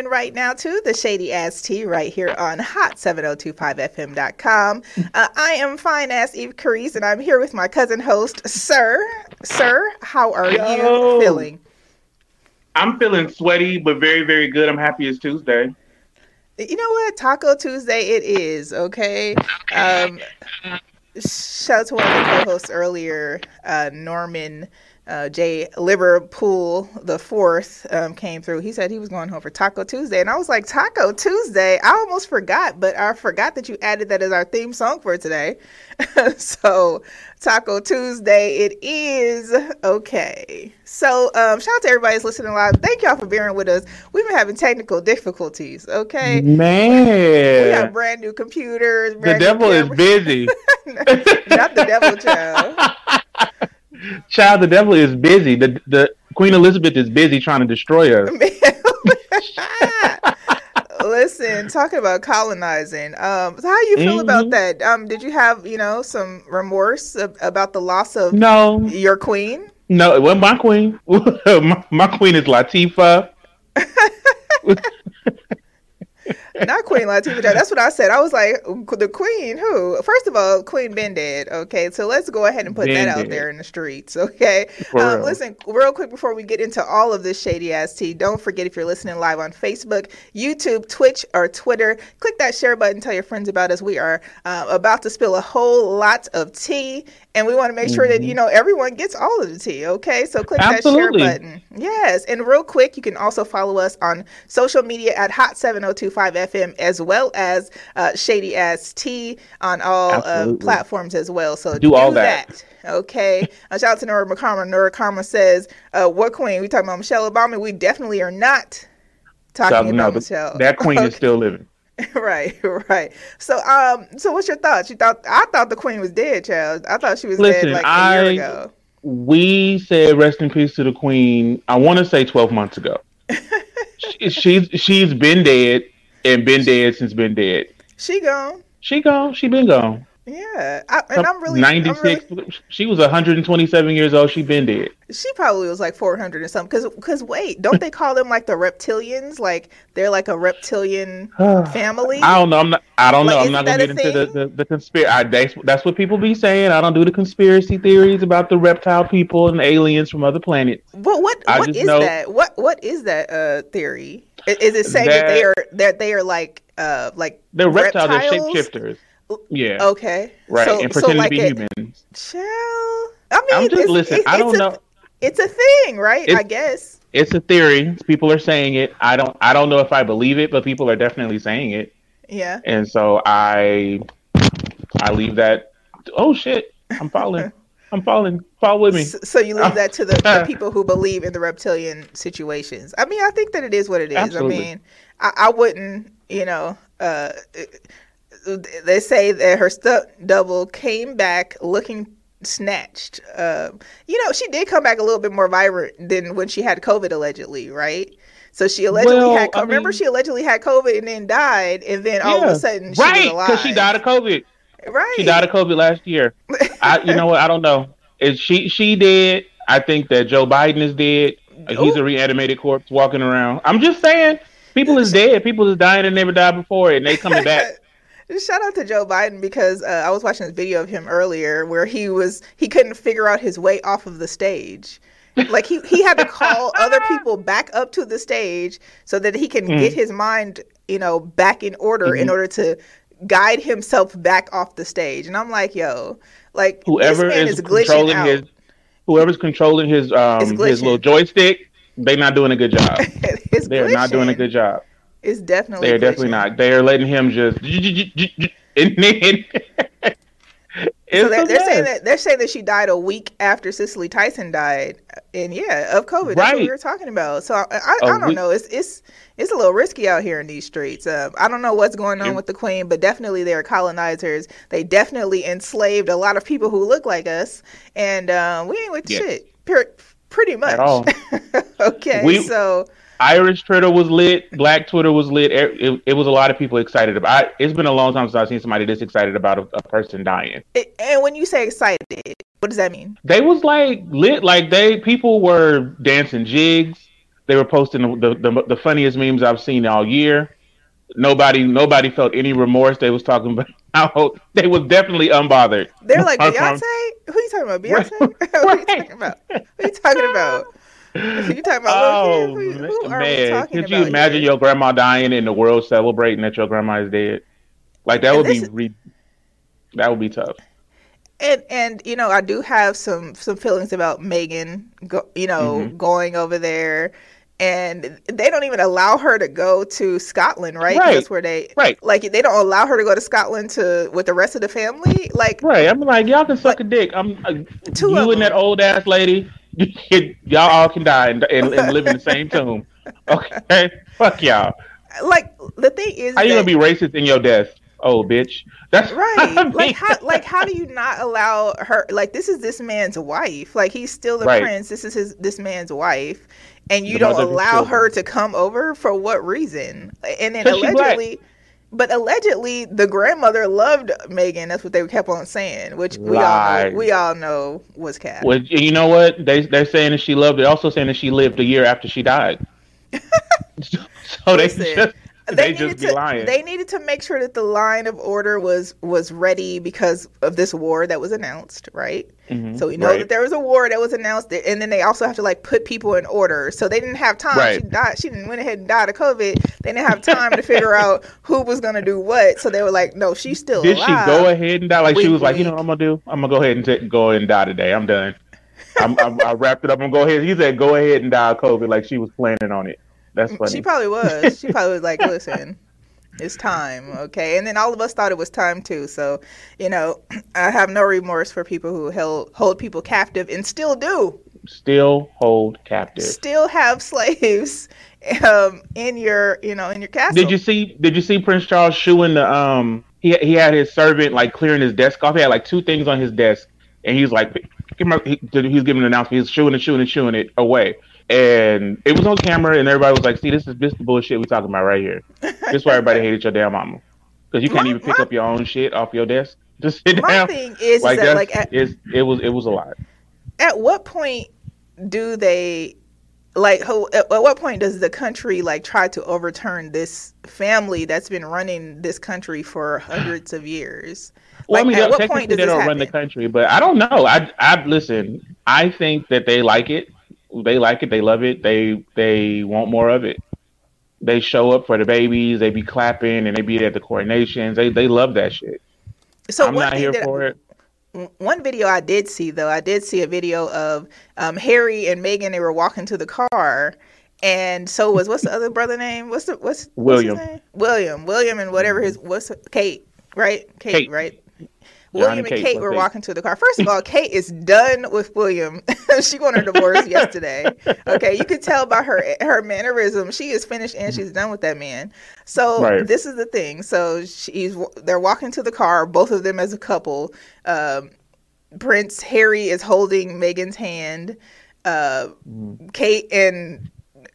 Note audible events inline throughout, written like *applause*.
in right now to the Shady Ass Tea right here on hot7025fm.com. Uh, I am fine ass Eve Carice, and I'm here with my cousin host, Sir. Sir, how are Yo. you feeling? I'm feeling sweaty, but very, very good. I'm happy it's Tuesday. You know what? Taco Tuesday it is, okay? Um, shout out to one of the co-hosts earlier, uh, Norman uh, J. Liverpool the fourth um, came through. He said he was going home for Taco Tuesday, and I was like, Taco Tuesday. I almost forgot, but I forgot that you added that as our theme song for today. *laughs* so Taco Tuesday it is. Okay. So um, shout out to everybody that's listening live. Thank y'all for bearing with us. We've been having technical difficulties. Okay. Man, we have brand new computers. the brand new devil is busy. *laughs* Not the devil, child. *laughs* Child, the devil is busy. The the Queen Elizabeth is busy trying to destroy her. *laughs* Listen, talking about colonizing. Um, so how you feel about Mhm. that? Um, did you have you know some remorse ab- about the loss of No, your queen? no, it wasn't my queen. *laughs* my, my queen is Latifah. *laughs* Not Queen Latifah. That's what I said. I was like, the Queen. Who? First of all, Queen been dead. Okay, so let's go ahead and put that out there in the streets. Okay. Um, listen, real quick before we get into all of this shady ass tea, don't forget if you're listening live on Facebook, YouTube, Twitch, or Twitter, click that share button. Tell your friends about us. We are uh, about to spill a whole lot of tea, and we want to make sure that you know everyone gets all of the tea. Okay, so click Absolutely. that share button. Yes, and real quick, you can also follow us on social media at Hot 7025 FM as well as uh, Shady Ass Tea on all uh, platforms as well. So Do all that. Okay. A shout out to Nora McCarma. Nora Karma says, uh, "What queen? We talking about Michelle Obama? We definitely are not talking So, about no, Michelle. that queen is *laughs* still living. *laughs* right, right. So, um, so what's your thoughts? You thought I thought the queen was dead, child. I thought she was Listen, dead like a I- year ago. We said rest in peace to the queen. I want to say twelve months ago. *laughs* she, she's she's been dead and been dead since been dead. She gone. She gone. She been gone. Yeah, I, and I'm really, I'm 96. really She was 127 years old. She been dead. She probably was like 400 or something. Because, because wait, don't they call them like the reptilians? Like they're like a reptilian *sighs* family. I don't know. I'm not. I don't Like, know. I'm isn't gonna get into the the, the conspiracy. That's, that's what people be saying. I don't do the conspiracy theories about the reptile people and aliens from other planets. But what I what is know- that? What what is that uh theory? I- Is it saying that, they are that they are like uh like They're reptiles. They're Reptiles? shapeshifters. Yeah. okay right. So, and so pretending like to be a, humans. child. I mean, I'm just it's, listen. it- I don't a, know. It's a thing, right? I guess. It's a theory. People are saying it. I don't. I don't know if I believe it, but people are definitely saying it. Yeah. And so I, I leave that. Oh shit! I'm falling. *laughs* I'm falling. Fall with me. S- So you leave that to the, the *laughs* people who believe in the reptilian situations. I mean, I think that it is what it is. Absolutely. I mean, I, I wouldn't, you know, uh, they say that her stunt double came back looking snatched. Um, you know, she did come back a little bit more vibrant than when she had COVID, allegedly, right? So she allegedly Well, had. co- I remember, mean- she allegedly had COVID and then died, and then all of a sudden she right, because she died of COVID. Right. She died of COVID last year. I, you know what? I don't know. Is she she dead? I think that Joe Biden is dead. He's a reanimated corpse walking around. I'm just saying, people is *laughs* dead. People is dying and never died before, and they coming back. *laughs* Shout out to Joe Biden because uh, I was watching this video of him earlier where he was he couldn't figure out his way off of the stage. Like he, he had to call *laughs* other people back up to the stage so that he can Mm. get his mind, you know, back in order in Mhm. order to guide himself back off the stage. And I'm like, yo, like Whoever this man is is, controlling out. his, whoever's controlling his um his little joystick, they're not doing a good job. *laughs* They're not doing a good job. It's definitely They're definitely not. They are letting him just *laughs* and then So they're, they're saying that they're saying that she died a week after Cicely Tyson died, and yeah, of COVID. That's what we Right. were talking about. So I don't week- know. It's it's it's a little risky out here in these streets. Uh, I don't know what's going on Yeah. with the Queen, but definitely they're colonizers. They definitely enslaved a lot of people who look like us, and uh, we ain't with Yes. shit. Pretty much. all. *laughs* okay, We- so Irish Twitter was lit. Black Twitter was lit. It, it, it was a lot of people excited about. I, it's been a long time since I've seen somebody this excited about a, a person dying. it, and when you say excited, what does that mean? They was like lit. Like they people were dancing jigs. They were posting the, the, the, the funniest memes I've seen all year. Nobody nobody felt any remorse. They was talking *laughs* about how they was definitely unbothered. They're like *laughs* Beyonce. Who are you talking about? Beyonce. *laughs* Right. Who you talking about? Who are you talking about? *laughs* You talking about oh, who, who are man. Could you imagine here? your grandma dying and the world celebrating that your grandma is dead? Like that and would be re- that would be tough. And and you know I do have some some feelings about Meghan. Go, you know mm-hmm. going over there and they don't even allow her to go to Scotland, right? Right. That's where they right. Like they don't allow her to go to Scotland to with the rest of the family. Like right. I'm like y'all can suck a dick. I'm uh, you and that old ass lady. Y'all all can die and, and, and live in the same tomb. Okay, fuck y'all. Like the thing is, how you gonna be racist in your death? Oh, bitch. That's *laughs* right. I mean. Like how like how do you not allow her? Like this is this man's wife. Like he's still the right. prince. This is his this man's wife and you the don't allow her to come over for what reason? And then allegedly, but allegedly the grandmother loved Meghan. That's what they kept on saying, which we all know, we all know was cat. Well, you know what they they're saying that she loved it. Also saying that she lived a year after she died. *laughs* *laughs* so they just *laughs* they, they needed to, They needed to make sure that the line of order was was ready because of this war that was announced, right? Mm-hmm, so we know right. that there was a war that was announced, and then they also have to like put people in order. So they didn't have time. Right. She died. She didn't went ahead and died of COVID. They didn't have time to figure out *laughs* who was gonna do what. So they were like, "No, she's still Did alive. she go ahead and die? Like she was like, you know, what I'm gonna do. I'm gonna go ahead and t- go ahead and die today. I'm done. I'm, I'm, i wrapped it up. I'm gonna go ahead. He said, "Go ahead and die of COVID," like she was planning on it. That's funny. She probably was. She probably was like, *laughs* "Listen." It's time, okay? And then all of us thought it was time too. So, you know, *clears throat* I have no remorse for people who held hold people captive and still do. Still hold captive. Still have slaves *laughs* um, in your, you know, in your castle. Did you see? Did you see Prince Charles shooing the? Um, he he had his servant like clearing his desk off. He had like two things on his desk, and he's like, he, he's giving an announcement. He's shooing and shooing and shooing it away and it was on camera, and everybody was like, "See, this is this the bullshit we talking about right here. this is why everybody hated your damn mama because you can't my, even pick my, up your own shit off your desk. Just sit my down. My thing is, like, is that, like at, it was it was a lot. At what point do they like? who At what point does the country like try to overturn this family that's been running this country for *sighs* hundreds of years? Well, like, I mean, technically they don't happen? run the country, but I don't know. I I listen. I think that they like it they like it, they love it, they they want more of it. They show up for the babies, they be clapping and they be at the coronations. They they love that shit. So I'm not here for it. One video I did see though, I did see a video of um, Harry and Meghan. They were walking to the car, and so was what's the other *laughs* brother name? What's the what's William? What's William. William and whatever his what's Kate, right? Kate, Kate. right? William and Kate, Kate were walking to the car. First of all, Kate is done with William. *laughs* she won her divorce yesterday. Okay, you can tell by her her mannerism. She is finished and she's done with that man. So right. this is the thing. So she's they're walking to the car, both of them as a couple. Um, Prince Harry is holding Meghan's hand. Uh, mm. Kate and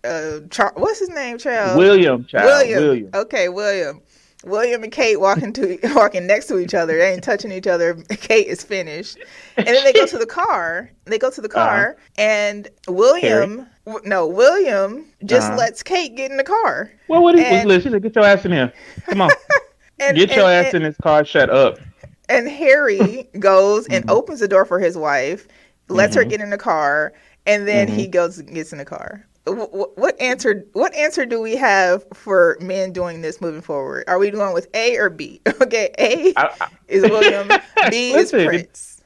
uh, Char- what's his name? Charles William. Child. William. William. Okay, William William and Kate walking to *laughs* walking next to each other. They ain't touching each other. *laughs* Kate is finished, and then they go to the car. They go to the car, uh-huh. and William, w- no, William just uh-huh. lets Kate get in the car. Well, what is and, listen? She said, "Get your ass in here. Come on, *laughs* and, get your and, ass in this car. Shut up." And Harry goes and mm-hmm. opens the door for his wife, lets mm-hmm. her get in the car, and then mm-hmm. he goes and gets in the car what answer what answer do we have for men doing this moving forward? Are we going with A or B? *laughs* Okay, A I, I, is William, B *laughs* listen, is Prince.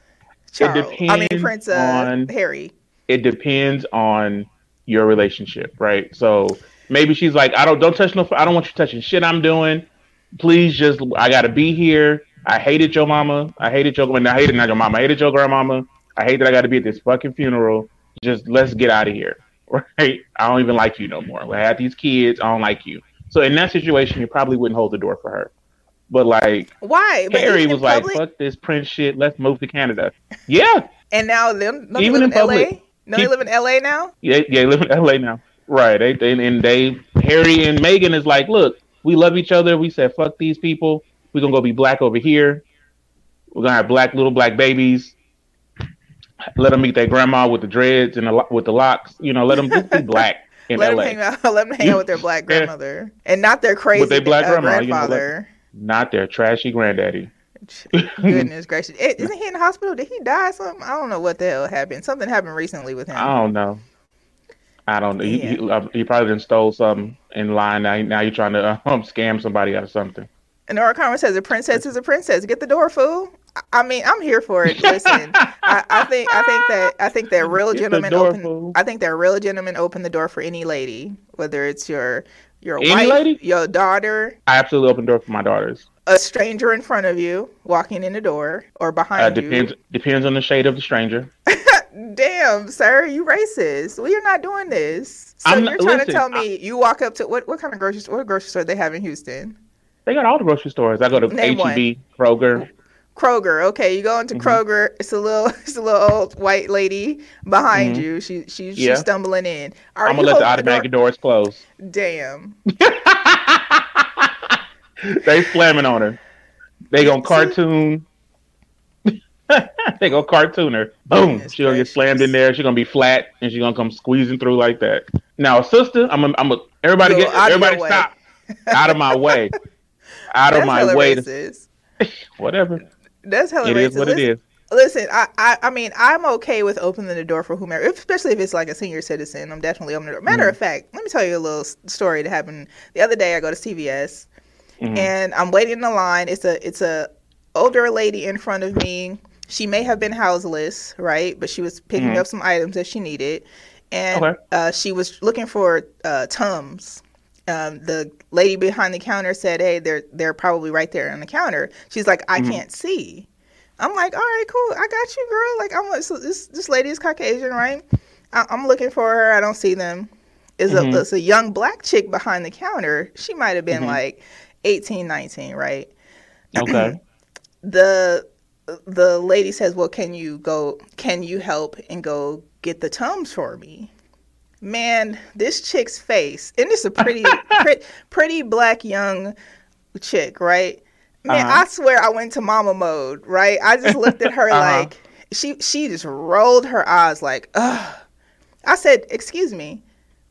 Charles. It depends I mean Prince uh, on, Harry. It depends on your relationship, right? So maybe she's like, I don't don't touch no I don't want you touching shit I'm doing. Please just I gotta be here. I hated your mama. I hated your when I hated not your mama. I hated your grandmama. I hate that I gotta be at this fucking funeral. Just let's get out of here *laughs* right? I don't even like you no more. I had these kids. I don't like you. So in that situation, you probably wouldn't hold the door for her. But like, why? Harry was like, "Fuck this Prince shit. Let's move to Canada." Yeah. and now them even in, in LA. No, they live in LA now. Yeah, yeah, they live in LA now. Right. They, they and they Harry and Meghan is like, look, we love each other. We said, fuck these people. We're gonna go be black over here. We're gonna have black little black babies let them meet their grandma with the dreads and the, with the locks. You know, let them be *laughs* black. in let LA. them hang out. *laughs* Let them hang out with their black grandmother and not their crazy with their black uh, grandma, you know, grandfather. Not their trashy granddaddy. *laughs* Goodness gracious! Eh, Isn't he in the hospital? Did he die? or Something? I don't know what the hell happened. Something happened recently with him. I don't know. I don't know. He, Yeah. he, uh, he probably done stole something in line. Now, now you're trying to um, scam somebody out of something. And Nora Karma says a princess is a princess. Get the door, fool. I- I mean, I'm here for it. Listen, I, I think I think that I think that real gentlemen open. fool. I think that real gentlemen open the door for any lady, whether it's your your Any wife, lady? your daughter, I absolutely open the door for my daughters. a stranger in front of you walking in the door or Uh, behind depends depends on the shade of the stranger. *laughs* Damn, sir, you racist. We are not doing this. So I'm you're trying to tell me you walk up to what what kind of grocery store? What grocery store they have in Houston? They got all the grocery stores. I go to Name one. HEB, Kroger. Kroger. Okay, you go into Mhm. Kroger. It's a little, *laughs* it's a little old white lady behind Mhm. you. She, she, Yeah. she's stumbling in. Are I'm gonna let the automatic doors close. Damn. *laughs* they slamming on her. They gonna cartoon. *laughs* they gonna cartoon her. Boom. Goodness She gonna get slammed in there. She gonna be flat, and she gonna come squeezing through like that. Now, sister, I'm a, I'm a, everybody Yo, get out of everybody stop out of my way, out of my way. To, whatever. That's hella It racist. is what it listen, is. listen, I, I, I mean, I'm okay with opening the door for whomever, especially if it's like a senior citizen. I'm definitely opening the door. Matter Mhm. of fact, let me tell you a little story that happened the other day. I go to CVS. Mhm. and I'm waiting in the line. It's a it's a older lady in front of me. She may have been houseless, right? But she was picking Mhm. up some items that she needed, and Okay. uh, she was looking for uh, Tums. Um, the lady behind the counter said, "Hey, they're they're probably right there on the counter." She's like, "I Mhm. can't see." I'm like, "All right, cool. I got you, girl." Like, I'm like, so this this lady is Caucasian, right? I, I'm looking for her. I don't see them. Is Mhm. a it's a young black chick behind the counter. She might have been Mhm. like 18, 19, right? Okay. *clears throat* the the lady says, "Well, can you go? Can you help and go get the tums for me?" Man, this chick's face, and it's a pretty, *laughs* pretty, pretty black young chick, right? Man, Uh-huh. I swear I went to mama mode, right? I just looked at her *laughs* Uh-huh. like she she just rolled her eyes like, ugh. I said, "Excuse me."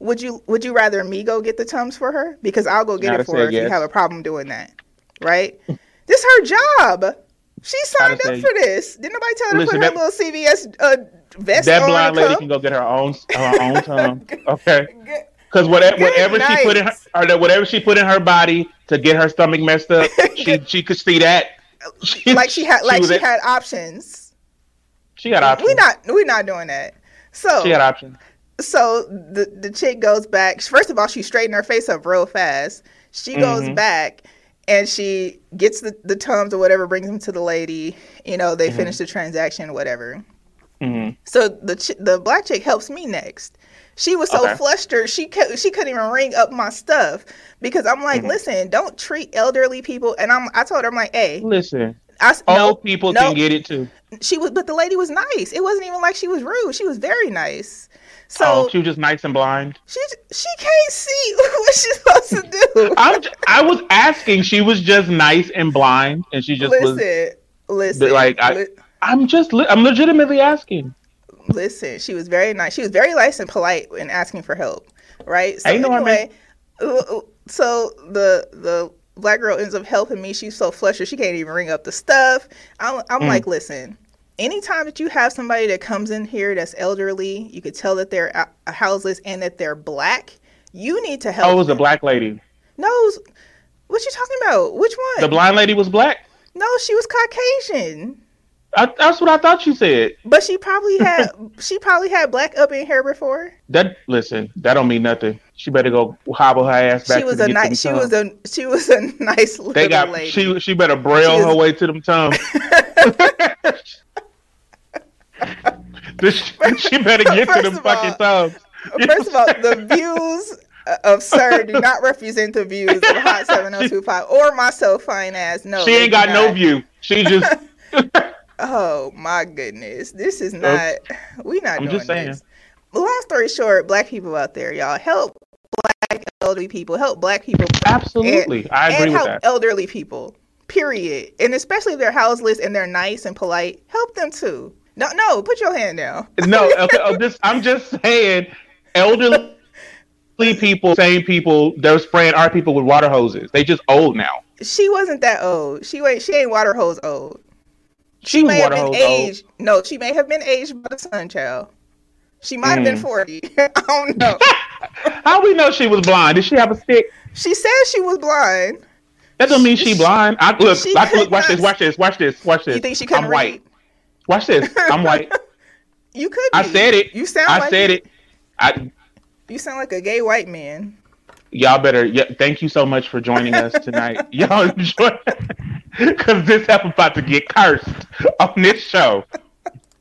Would you would you rather me go get the tums for her because I'll go get it for her if you have a problem doing that, right? *laughs* this her job. She signed up for this. Didn't nobody tell her to put her that- little CVS uh, vest that blind lady come? can go get her own *laughs* her own tongue. Okay. *laughs* Because whatever, Good whatever she put in her, or whatever she put in her body to get her stomach messed up, *laughs* she she could see that. She, like she had like she at- had options. she got options. We not we not doing that. So She had options. so the the chick goes back. First of all, she straightened her face up real fast. She goes Mhm. back and she gets the, the tums or whatever, brings them to the lady. You know, they Mhm. finish the transaction, whatever. Hmm So the ch- the black chick helps me next. She was so Okay. flustered she cou- she couldn't even ring up my stuff because I'm like, Mhm. listen, don't treat elderly people. And I'm I told her I'm like, hey, Listen, I old no, people no. can get it too. she was, but the lady was nice. It wasn't even like she was rude. She was very nice. So oh, she was just nice and blind. she she can't see *laughs* what she's supposed to do. I'm, j- I was asking. She was just nice and blind, and she just was. listen, listen, like, I- li- I'm just. li- I'm legitimately asking. listen. She was very nice. She was very nice and polite in asking for help. Right. So anyway, so the the black girl ends up helping me. She's so flustered she can't even ring up the stuff. I'm, I'm Mm. like, listen. Anytime that you have somebody that comes in here that's elderly, you could tell that they're uh, houseless and that they're black. You need to help. Oh, it was a black lady. No, what you talking about? Which one? The blind lady was black. no, she was Caucasian. I, that's what I thought you said. But she probably had *laughs* she probably had black up in hair before. That listen, that don't mean nothing. She better go hobble her ass back. She was to a nice she them was a she was a *laughs* nice little They got lady. she. She better braille She her way to them tongues. *laughs* This- she better get to First them of all- fucking tongues. First of all, the views of Sir do not represent the views of Hot 7025 or myself fine ass. No. she ain't got no view. She just. Oh my goodness. This is oh, not we not I'm doing just saying. this. Long story short, black people out there, y'all help black elderly people, help black people Absolutely, I agree and with help that. elderly people. Period. And especially if they're houseless and they're nice and polite, help them too. No, no, put your hand down. *laughs* No, *laughs* okay, oh, this I'm just saying, elderly *laughs* people, same people, those spraying are people with water hoses. They just old now. She wasn't that old. She ain't she ain't water hose old. She, may have been hose old. aged. No, she may have been aged by the sun child. She might have been Mm. forty. *laughs* I don't know. *laughs* How we know she was blind? Did she have a stick? she said she was blind. That don't mean she blind. I look, I, look watch this, not- watch this, watch this, watch this. You think she couldn't I'm read? white. Watch this. I'm white. *laughs* You could. I said it. You sound I like said it. I You sound like a gay white man. Y'all better yeah, thank you so much for joining us tonight. *laughs* y'all enjoy because this stuff about to get cursed on this show.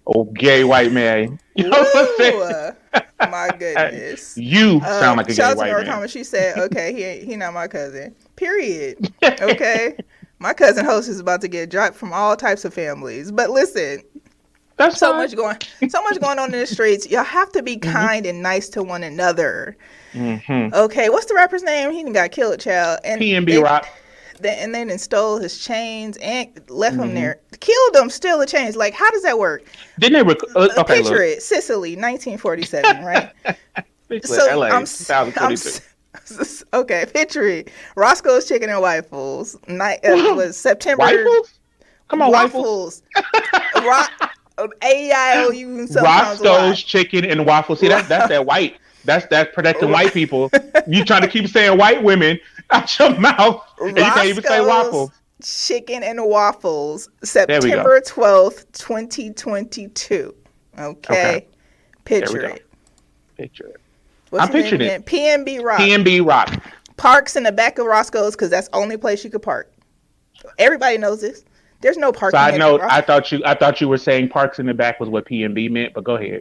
Oh gay white man. *laughs* You know what I'm saying? Ooh, my goodness. You Um, sound like a shout gay white man. She said, "Okay, he ain't, he not my cousin." Period. *laughs* Okay, my cousin host is about to get dropped from all types of families. But listen, That's so fine. much going, so much going on in the streets. Y'all have to be Mm-hmm. kind and nice to one another. Mhm. Okay, what's the rapper's name? He got killed, child. And PNB Rock. They, and then stole his chains and left Mhm. him there. Killed him, steal the chains. Like, how does that work? Didn't they? Rec- uh, okay, Picture look. it, Sicily, 1947, right? *laughs* Picture so LA, I'm, I'm 2022. s- okay. Picture it. Roscoe's Chicken and Waffles. Night uh, was September. Waffles? Come on, waffles. waffles. Ro- A I O *gasps* U sometimes Roscoe's chicken and waffles. See, that's that's that white. That's that's protecting white people. *laughs* You trying to keep saying white women out your mouth, and you can't even say Roscoe's waffles. Chicken and Waffles. September 12th, 2022. Okay. Okay. Picture it. Picture it. What's I'm picturing again? PNB Rock. PNB Rock. Parks in the back of Roscoe's because that's the only place you could park. Everybody knows this. There's no parking. Side note: I thought you I thought you were saying parks in the back was what PNB meant, but go ahead.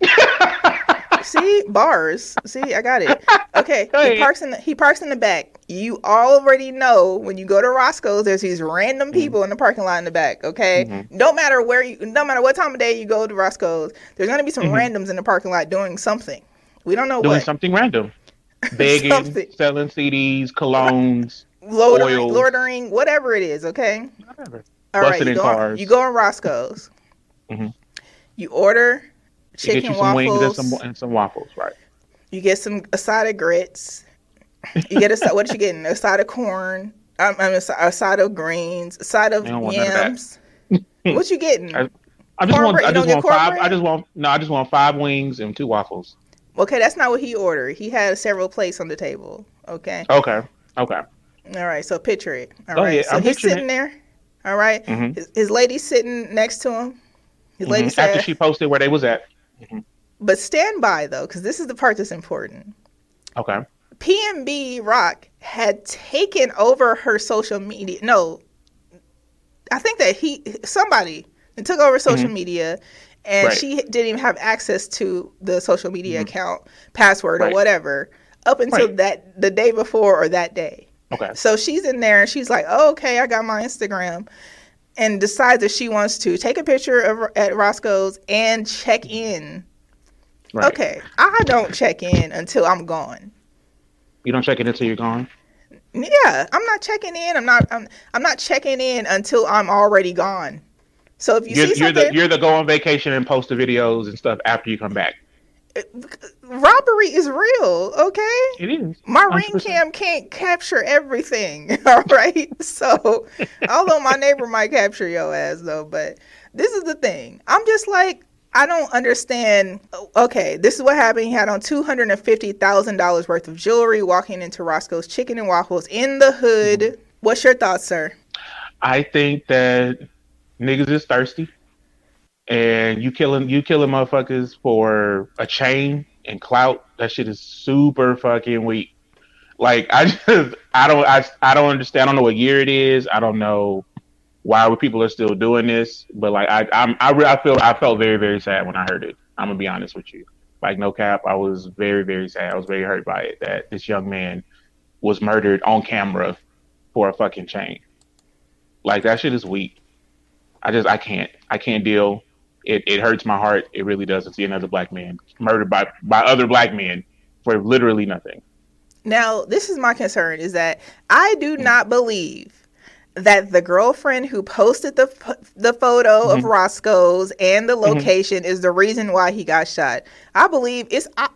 *laughs* See bars. See, I got it. Okay, *laughs* Go he parks in the, he parks in the back. You already know when you go to Roscoe's, there's these random Mm-hmm. people in the parking lot in the back. Okay, no matter where you, no matter what time of day you go to Roscoe's, there's gonna be some randoms in the parking lot doing something. We don't know Mm-hmm. Doing what. something random, *laughs* begging, selling CDs, colognes, Loitering, oils. loitering, whatever it is. Okay. whatever. All right, Busting you go, cars. you go in Roscoe's. Mhm. You order To get chicken you some wings and some and some waffles, right? You get some a side of grits. You get a side. what you getting? A side of corn. Um, I'm a a side of greens. A side of I don't want none of yams. what you getting? I- I just want Cornbread? I don't just want five. cornbread? I just want no. I just want five wings and two waffles. okay, that's not what he ordered. He had several plates on the table. Okay. Okay. Okay. All right. So picture it. All Go right. ahead, So I'm he's sitting it. there. All right? Mhm. His, his lady's sitting next to him. His lady Mhm. said, After she posted where they was at. "But stand by though, because this is the part that's important." Okay. PNB Rock had taken over her social media. No, I think that he somebody took over social media, and Mm-hmm. Right. she didn't even have access to the social media account password or whatever up until Right. that the day before or that day. Okay. So she's in there and she's like, oh, "Okay, I got my Instagram." And decides that she wants to take a picture of at Roscoe's and check in. Right. Okay, I don't check in until I'm gone. You don't check in until you're gone. Yeah, I'm not checking in. I'm not. I'm. I'm not checking in until I'm already gone. So if you You're, see you're the you're the go on vacation and post the videos and stuff after you come back. Robbery is real. Okay, It is. my ring 100%. cam can't capture everything. *laughs* All right. So although my neighbor might capture your ass though, but this is the thing. I'm just like. I don't understand. Okay, this is what happened. He had on two hundred and fifty thousand dollars worth of jewelry, walking into Roscoe's Chicken and Waffles in the hood. Mm-hmm. What's your thoughts, sir? I think that niggas is thirsty, and you killing you killing motherfuckers for a chain and clout. That shit is super fucking weak. Like I *laughs* just I don't I I don't understand. I don't know what year it is. I don't know why people are still doing this. But like I I'm I, re- I feel I felt very very sad when I heard it. I'm gonna be honest with you. Like no cap, I was very very sad. I was very hurt by it that this young man was murdered on camera for a fucking chain. Like that shit is weak. I just I can't I can't deal. It it hurts my heart. It really does to see another black man murdered by by other black men for literally nothing. Now, this is my concern is that I do not believe that the girlfriend who posted the the photo of Mm-hmm. Roscoe's and the location is the reason why he got shot. I believe it's I,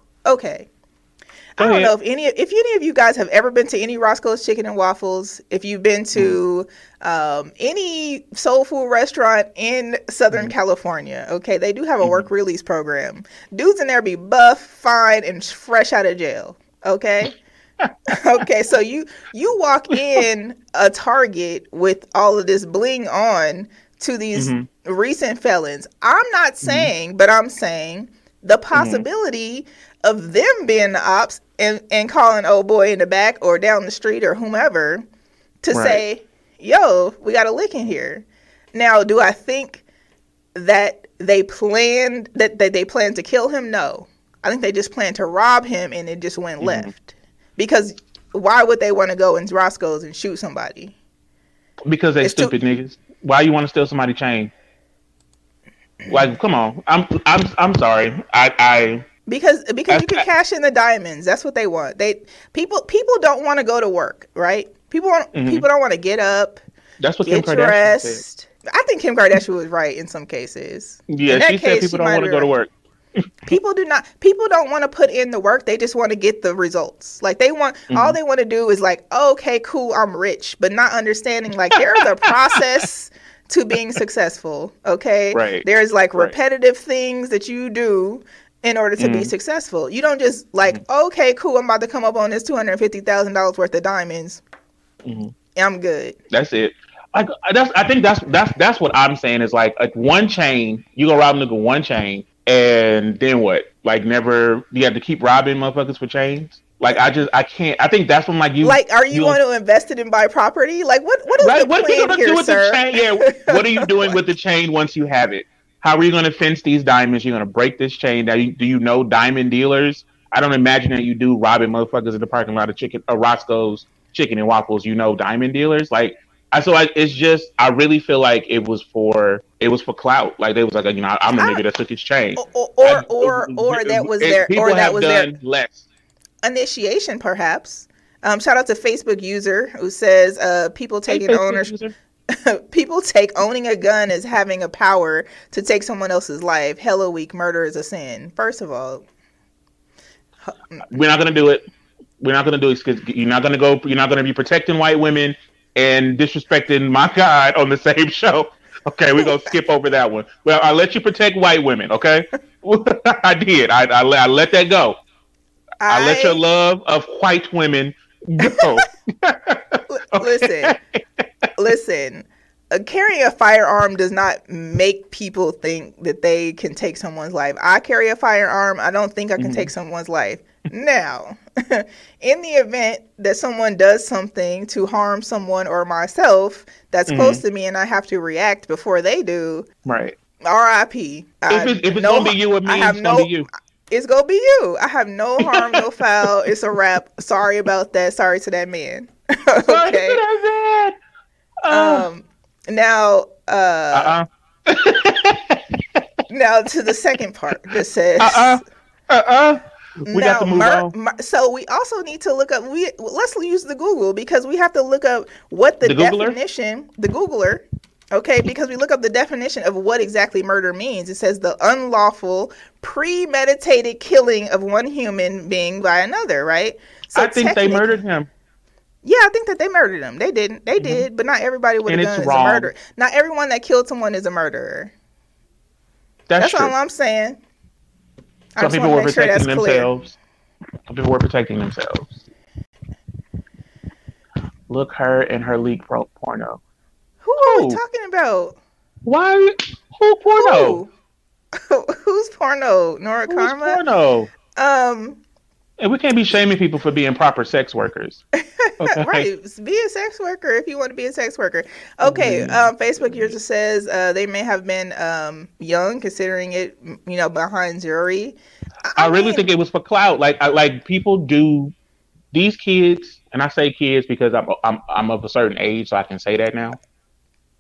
okay. I don't know if any if any of you guys have ever been to any Roscoe's Chicken and Waffles. If you've been to mm. um, any soul food restaurant in Southern mm. California, okay, they do have a work release program. Dudes in there be buff, fine, and fresh out of jail. Okay. *laughs* okay, so you you walk in a Target with all of this bling on to these mm-hmm. recent felons. I'm not mm-hmm. saying, mm-hmm. but I'm saying the mm-hmm. possibility mm-hmm. Of them being the ops and, and calling old boy in the back or down the street or whomever to right. say, yo, we got a lick in here. Now, do I think that they planned that, that they planned to kill him? No. I think they just planned to rob him and it just went mm-hmm. left. Because why would they want to go in Roscoe's and shoot somebody? Because they stupid too- niggas. Why you want to steal somebody's chain? Like, come on. I'm I'm I'm sorry. I I because because you can cash in the diamonds. That's what they want. They people people don't want to go to work, right? People want, mm-hmm. people don't want to get up. That's what Kim Kardashian dressed. said. I think Kim Kardashian was right in some cases. Yeah, she case, said people she don't want to go to work. *laughs* *laughs* people do not people don't want to put in the work they just want to get the results like they want mm-hmm. all they want to do is like okay cool i'm rich but not understanding like there's a process *laughs* to being successful okay right there's like repetitive right. things that you do in order to mm-hmm. be successful. You don't just like, mm-hmm. okay, cool, I'm about to come up on this two hundred fifty thousand dollars worth of diamonds. Mm-hmm. I'm good. That's it. Like that's I think that's that's that's what I'm saying is like like one chain, you go rob a nigga one chain, and then what? Like never you have to keep robbing motherfuckers for chains. Like I just I can't. I think that's when like you like are you, you going to invest it in buy property? Like what what is right, the what plan are you here, do with sir? The chain? Yeah, what are you doing with the chain once you have it? How are you going to fence these diamonds? You're going to break this chain. Now, do you know diamond dealers? I don't imagine that you do robbing motherfuckers in the parking lot of chicken, uh, Roscoe's Chicken and Waffles. You know diamond dealers. Like I so I, it's just I really feel like it was for it was for clout. Like they was like you know I'm the nigga that took his chain. Or or I, or, or, that was their or that was their less initiation perhaps. Um, shout out to Facebook user who says uh, people taking hey, ownership. *laughs* people take owning a gun as having a power to take someone else's life. Hello week, murder is a sin. First of all, we're not gonna do it. We're not gonna do it because you're not gonna go. You're not gonna be protecting white women and disrespecting my God on the same *laughs* show. Okay, we're gonna skip over that one. Well, I let you protect white women. Okay, *laughs* I did. I, I, I let that go. I, I let your love of white women go. Listen, listen. Uh, carrying a firearm does not make people think that they can take someone's life. I carry a firearm. I don't think I can mm-hmm. take someone's life. now, *laughs* in the event that someone does something to harm someone or myself that's mm-hmm. close to me and I have to react before they do, right? R.I.P. If, it, if it's no, gonna be you or me, I have it's no, gonna be you. It's gonna be you. I have no harm, no foul. It's a wrap. Sorry about that. Sorry to that man. okay. *laughs* Sorry to that man. Uh, um. Now. Uh. Uh-uh. *laughs* now to the second part that says. Uh. Uh. Uh. We now, got to move Mer- on. Mer- so we also need to look up. We let's use the Google because we have to look up what the, the definition. The Googler Okay, because we look up the definition of what exactly murder means. It says the unlawful, premeditated killing of one human being by another, right? So I think they murdered him. Yeah, I think that they murdered him. They didn't. They mm-hmm. did, but not everybody with and a gun is wrong. a murderer. Not everyone that killed someone is a murderer. That's, that's all I'm saying. Some people were protecting sure themselves. Clear. Some people were protecting themselves. Look her in her leak porno. Who are we talking about? Why? Who porno? Who? *laughs* Who's porno? Nora Who's Karma. Porno. Um. And we can't be shaming people for being proper sex workers. *laughs* Okay? right. Be a sex worker if you want to be a sex worker. Okay. Mm-hmm. Um, Facebook user says uh, they may have been um, young, considering it, you know, behind jury. I, I really mean, think it was for clout. Like, I, like people do these kids, and I say kids because I'm I'm I'm of a certain age, so I can say that now.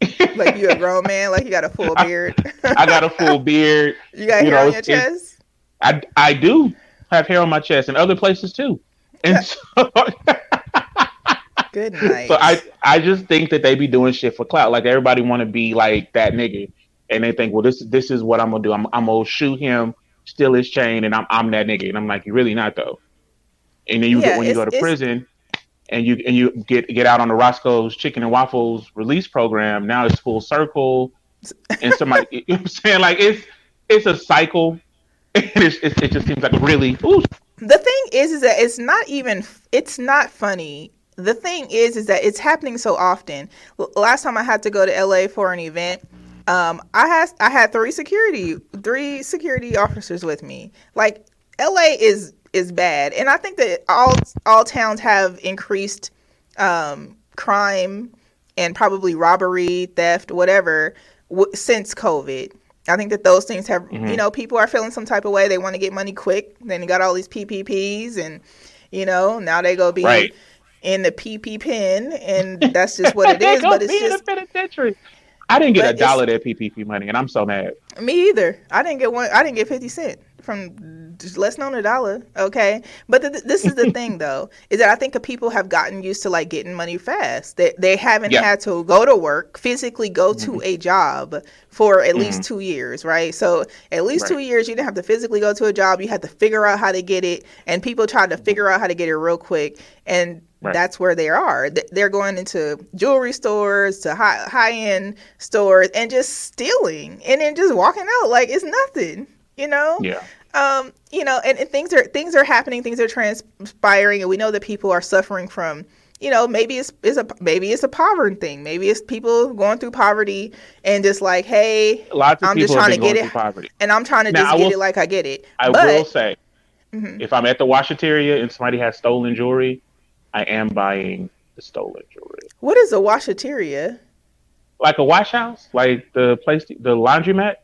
*laughs* like you a grown *laughs* man, like you got a full beard. I got a full beard. You got you hair know, on your chest. I I do have hair on my chest and other places too, and so. *laughs* Good night. So I I just think that they be doing shit for clout. Like everybody want to be like that nigga, and they think, well, this this is what I'm gonna do. I'm I'm gonna shoot him, steal his chain, and I'm I'm that nigga. And I'm like, you're really not though. and then you Yeah, get when you go to prison, and you and you get get out on the Roscoe's Chicken and Waffles release program. Now it's full circle, *laughs* and somebody, you know what I'm saying like it's it's a cycle, *laughs* it's, it just seems like really ooh, the thing is is that it's not even it's not funny. The thing is is that it's happening so often. Last time i had to go to la for an event um i had i had three security three security officers with me. Like la is is bad. And i think that all all towns have increased um crime and probably robbery theft whatever w- since covid I think that those things have, Mhm. you know, people are feeling some type of way. They want to get money quick. Then you got all these PPPs, and you know, now they go be Right. in the PP pen, and *laughs* that's just what it is. But it's just the penitentiary. I didn't get a dollar of that PPP money, and I'm so mad. me either. I didn't get one. I didn't get fifty cent from less known a dollar. Okay, but th- this is the *laughs* thing though, is that I think people have gotten used to like getting money fast. They they haven't Yeah. Mm-hmm. had to go to work physically, go to a job for at least two years, right? So at least two years, you didn't have to physically go to a job. You had to figure out how to get it, and people tried to figure out how to get it real quick, and Right. that's where they are. They're going into jewelry stores, to high high end stores, and just stealing, and then just walking out like it's nothing. You know, Yeah, um, you know, and, and things are things are happening, things are transpiring, and we know that people are suffering from. You know, maybe it's, it's a maybe it's a poverty thing. Maybe it's people going through poverty and just like, hey, lots of I'm just trying to get it. poverty. and I'm trying to Now, just I get it like I get it. I but will say, Mhm. if I'm at the washateria and somebody has stolen jewelry, I am buying the stolen jewelry. what is a washateria? Like a wash house, like the place, the laundromat.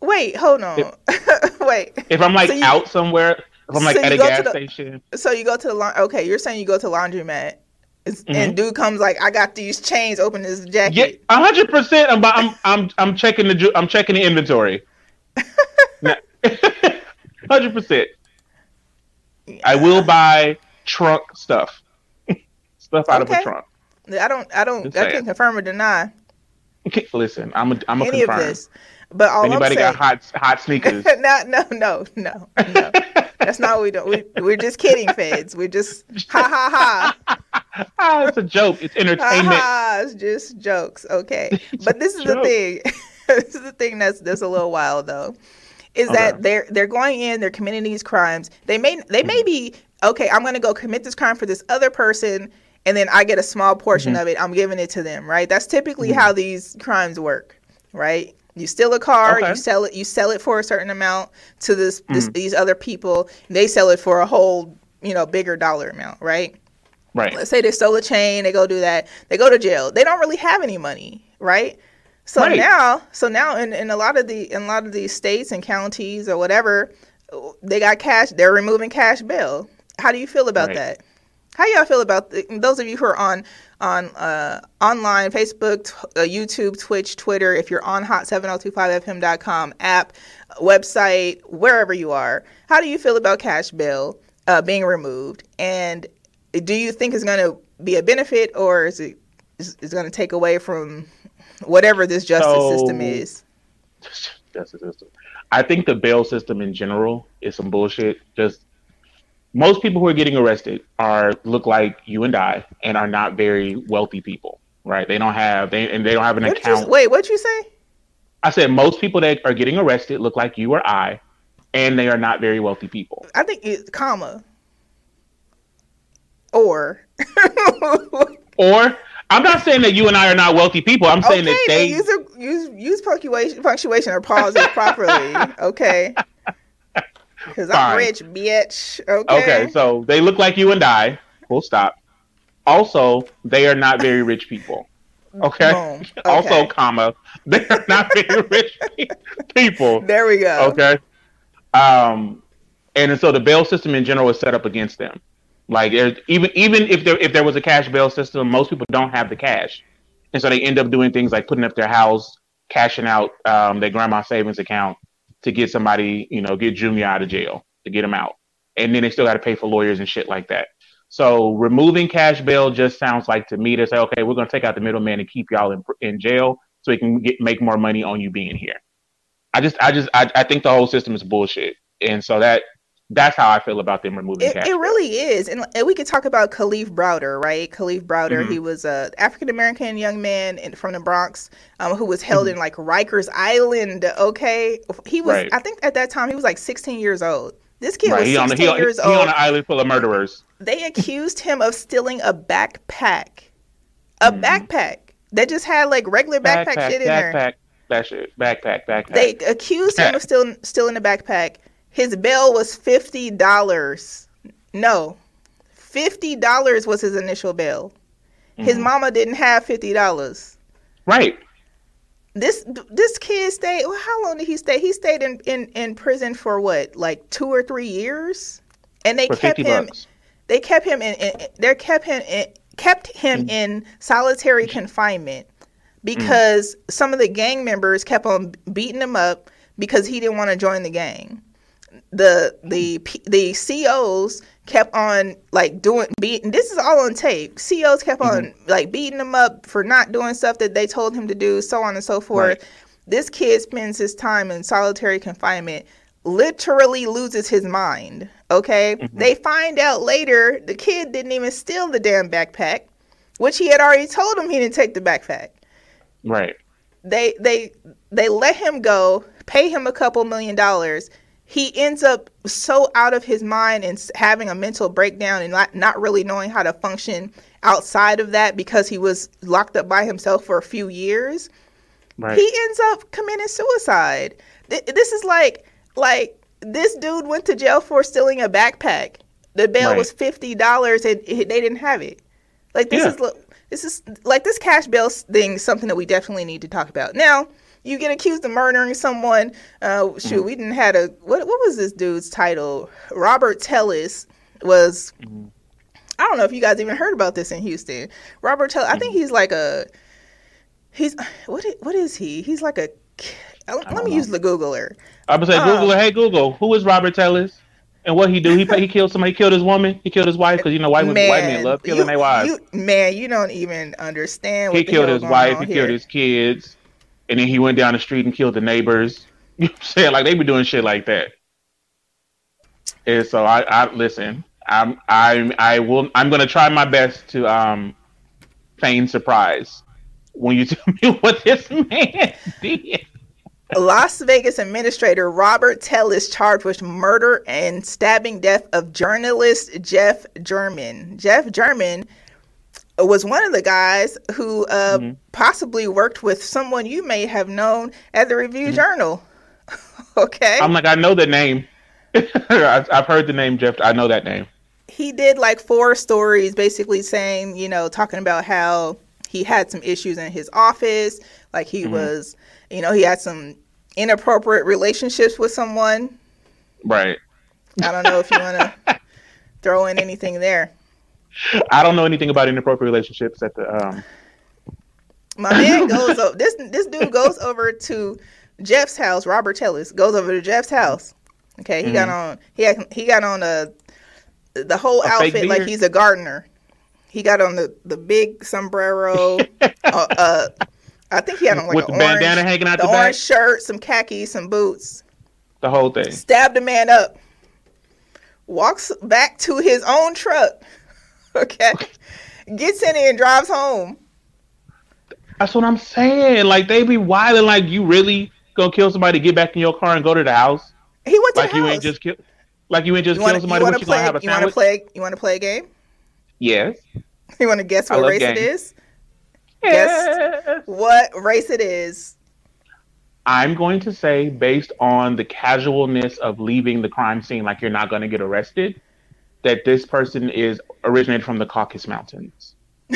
Wait, hold on. *laughs* Wait. If I'm like So you- out somewhere, if I'm like so at a gas the- station, So you go to the laun- okay, you're saying you go to the laundromat, Mhm. and dude comes like, I got these chains. Open this jacket." yeah, hundred percent. I'm, I'm, I'm, I'm checking the, ju- I'm checking the inventory. *laughs* *laughs* Hundred percent. I will buy trunk stuff, stuff out of a trunk. I don't. I don't. Just I saying. can't confirm or deny Okay, Listen, I'm a, I'm a any of this. But all Anybody I'm got hot, hot sneakers? *laughs* no, no, no, no, no. That's not what we do. We, we're just kidding, feds. We're just ha ha ha. *laughs* ah, it's a joke. It's entertainment. ha. It's just jokes. Okay. *laughs* But this is the thing. this is the thing that's that's a little wild though. Is that they're they're going in, they're committing these crimes. They may they Mm-hmm. may be okay. I'm gonna go commit this crime for this other person, and then I get a small portion Mm-hmm. of it. I'm giving it to them, right? That's typically how these crimes work, right? You steal a car, Okay. you sell it, you sell it for a certain amount to this, this Mhm. these other people. They sell it for a whole, you know, bigger dollar amount, right? Right. let's say they stole a chain, they go do that, they go to jail. They don't really have any money, right? So Right. now, so now in, in a lot of the in a lot of these states and counties or whatever, they got cash. They're removing cash bail. How do you feel about Right. that? How y'all feel about the, those of you who are on on uh, online, Facebook, t- uh, YouTube, Twitch, Twitter? If you're on hot7025fm.com app, website, wherever you are, how do you feel about cash bail uh, being removed? And do you think it's going to be a benefit or is it is, is going to take away from whatever this justice So- system is? *laughs* Justice system. I think the bail system in general is some bullshit. Just most people who are getting arrested are look like you and I and are not very wealthy people, right? They don't have they and they don't have an What did you, account. wait, what you say? I said most people that are getting arrested look like you or I, and they are not very wealthy people. I think it, comma or *laughs* Or I'm not saying that you and I are not wealthy people. I'm saying okay, that they use use use punctuation punctuation or pauses properly. *laughs* Okay, *laughs* because I'm rich, bitch. Okay. Okay, so they look like you and I. Full stop. Also, they are not very rich people. *laughs* Okay. Boom. Also, comma, *laughs* they are not very rich people. there we go. Okay. Um, and so the bail system in general is set up against them. Like even even if there if there was a cash bail system, most people don't have the cash, and so they end up doing things like putting up their house, cashing out um, their grandma's savings account to get somebody, you know, get Junior out of jail to get him out, and then they still got to pay for lawyers and shit like that. So removing cash bail just sounds like to me to say, okay, we're going to take out the middleman and keep y'all in, in jail so we can get make more money on you being here. I just, I just, I, I think the whole system is bullshit, and so that That's how I feel about them removing it, it really is, and, and we could talk about Kalief Browder, right? Kalief Browder, Mhm. he was a African American young man in, from the Bronx, um, who was held Mhm. in like Rikers Island. Okay, he was, Right. I think, at that time he was like 16 years old. This kid right. was He on, 16 he, years he on old. an island full of murderers. They accused him of stealing a backpack, a Mhm. backpack that just had like regular backpack, shit in there. backpack, that shit, backpack, backpack. They accused him of *laughs* stealing stealing a backpack. His bail was fifty dollars. No, fifty dollars was his initial bail. His Mhm. mama didn't have fifty dollars. right. This this kid stayed. Well, how long did he stay? He stayed in, in, in prison for what, like two or three years, and they For kept him. bucks. They kept him in. in they kept him in, kept him Mm. in solitary confinement because some of the gang members kept on beating him up because he didn't want to join the gang. The the the COs kept on like doing beating. This is all on tape. COs kept on like beating him up for not doing stuff that they told him to do, so on and so forth. Right. This kid spends his time in solitary confinement, literally loses his mind. Okay, Mhm. they find out later the kid didn't even steal the damn backpack, which he had already told him he didn't take the backpack Right. they they they let him go pay him a couple million dollars he ends up so out of his mind and having a mental breakdown and not, not really knowing how to function outside of that because he was locked up by himself for a few years Right. he ends up committing suicide Th- this is like like this dude went to jail for stealing a backpack the bail Right. was $50 and he- they didn't have it like this Yeah. is this is like this cash bail thing is something that we definitely need to talk about. Now, you get accused of murdering someone. Uh, shoot, Mhm. we didn't had a what? What was this dude's title? Robert Telles was. Mhm. I don't know if you guys even heard about this in Houston. Robert Telles. I think he's like a. He's what? What is he? He's like a. Let me know. use the Googler. I would say, Uh, Google, hey Google, who is Robert Telles? And what he do? He *laughs* he killed somebody. He killed his woman. He killed his wife because you know white women, white men love killing you- their wives. you- man, you don't even understand. What he killed his wife. He here. killed his kids, and then he went down the street and killed the neighbors. *laughs* You know saying? Like they be doing shit like that. And so I, I listen. I'm I'm I will I'm gonna try my best to um feign surprise when you *laughs* tell me what this man *laughs* did. Las Vegas administrator Robert Telles charged with murder and stabbing death of journalist Jeff German. Jeff German was one of the guys who uh, Mhm. possibly worked with someone you may have known at the Review Journal. *laughs* okay. I'm like I know the name. *laughs* I've, I've heard the name Jeff. I know that name. he did like four stories basically saying, you know, talking about how he had some issues in his office, like he Mhm. was, you know, he had some inappropriate relationships with someone. Right. I don't know if you want to *laughs* throw in anything there. *laughs* I don't know anything about inappropriate relationships at the um My man goes o- this this dude goes over to Jeff's house. Robert Telles goes over to Jeff's house. Okay, he got on he had, he got on a the whole A outfit like he's a gardener. He got on the the big sombrero. *laughs* uh, uh, I think he had on like with the bandana hanging out the the, back, orange shirt, some khakis, some boots. the whole thing. Stabbed a man up. Walks back to his own truck. *laughs* Okay, gets in it and drives home. That's what I'm saying. Like they be wilding. Like you really gonna kill somebody, get back in your car and go to the house? He went to Like the you house. ain't just kill. Like you ain't just you kill want somebody. to you play? gonna have a You want to play? You want to play a game? Yes. You want to guess what race it games. is? Yes. Yes. What race it is? I'm going to say, based on the casualness of leaving the crime scene, like you're not going to get arrested, that this person is originated from the Caucasus Mountains. *laughs*